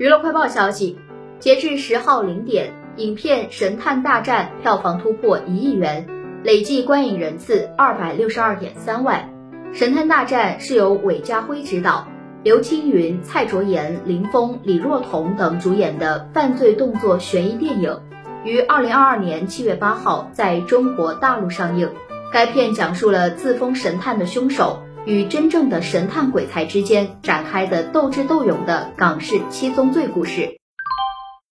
娱乐快报消息，截至十号零点，影片《神探大战》票房突破一亿元，累计观影人次二百六十二点三万。《神探大战》是由韦家辉执导，刘青云、蔡卓妍、林峰、李若彤等主演的犯罪动作悬疑电影，于二零二二年七月八号在中国大陆上映。该片讲述了自封神探的凶手与真正的神探鬼才之间展开的斗智斗勇的港式七宗罪故事。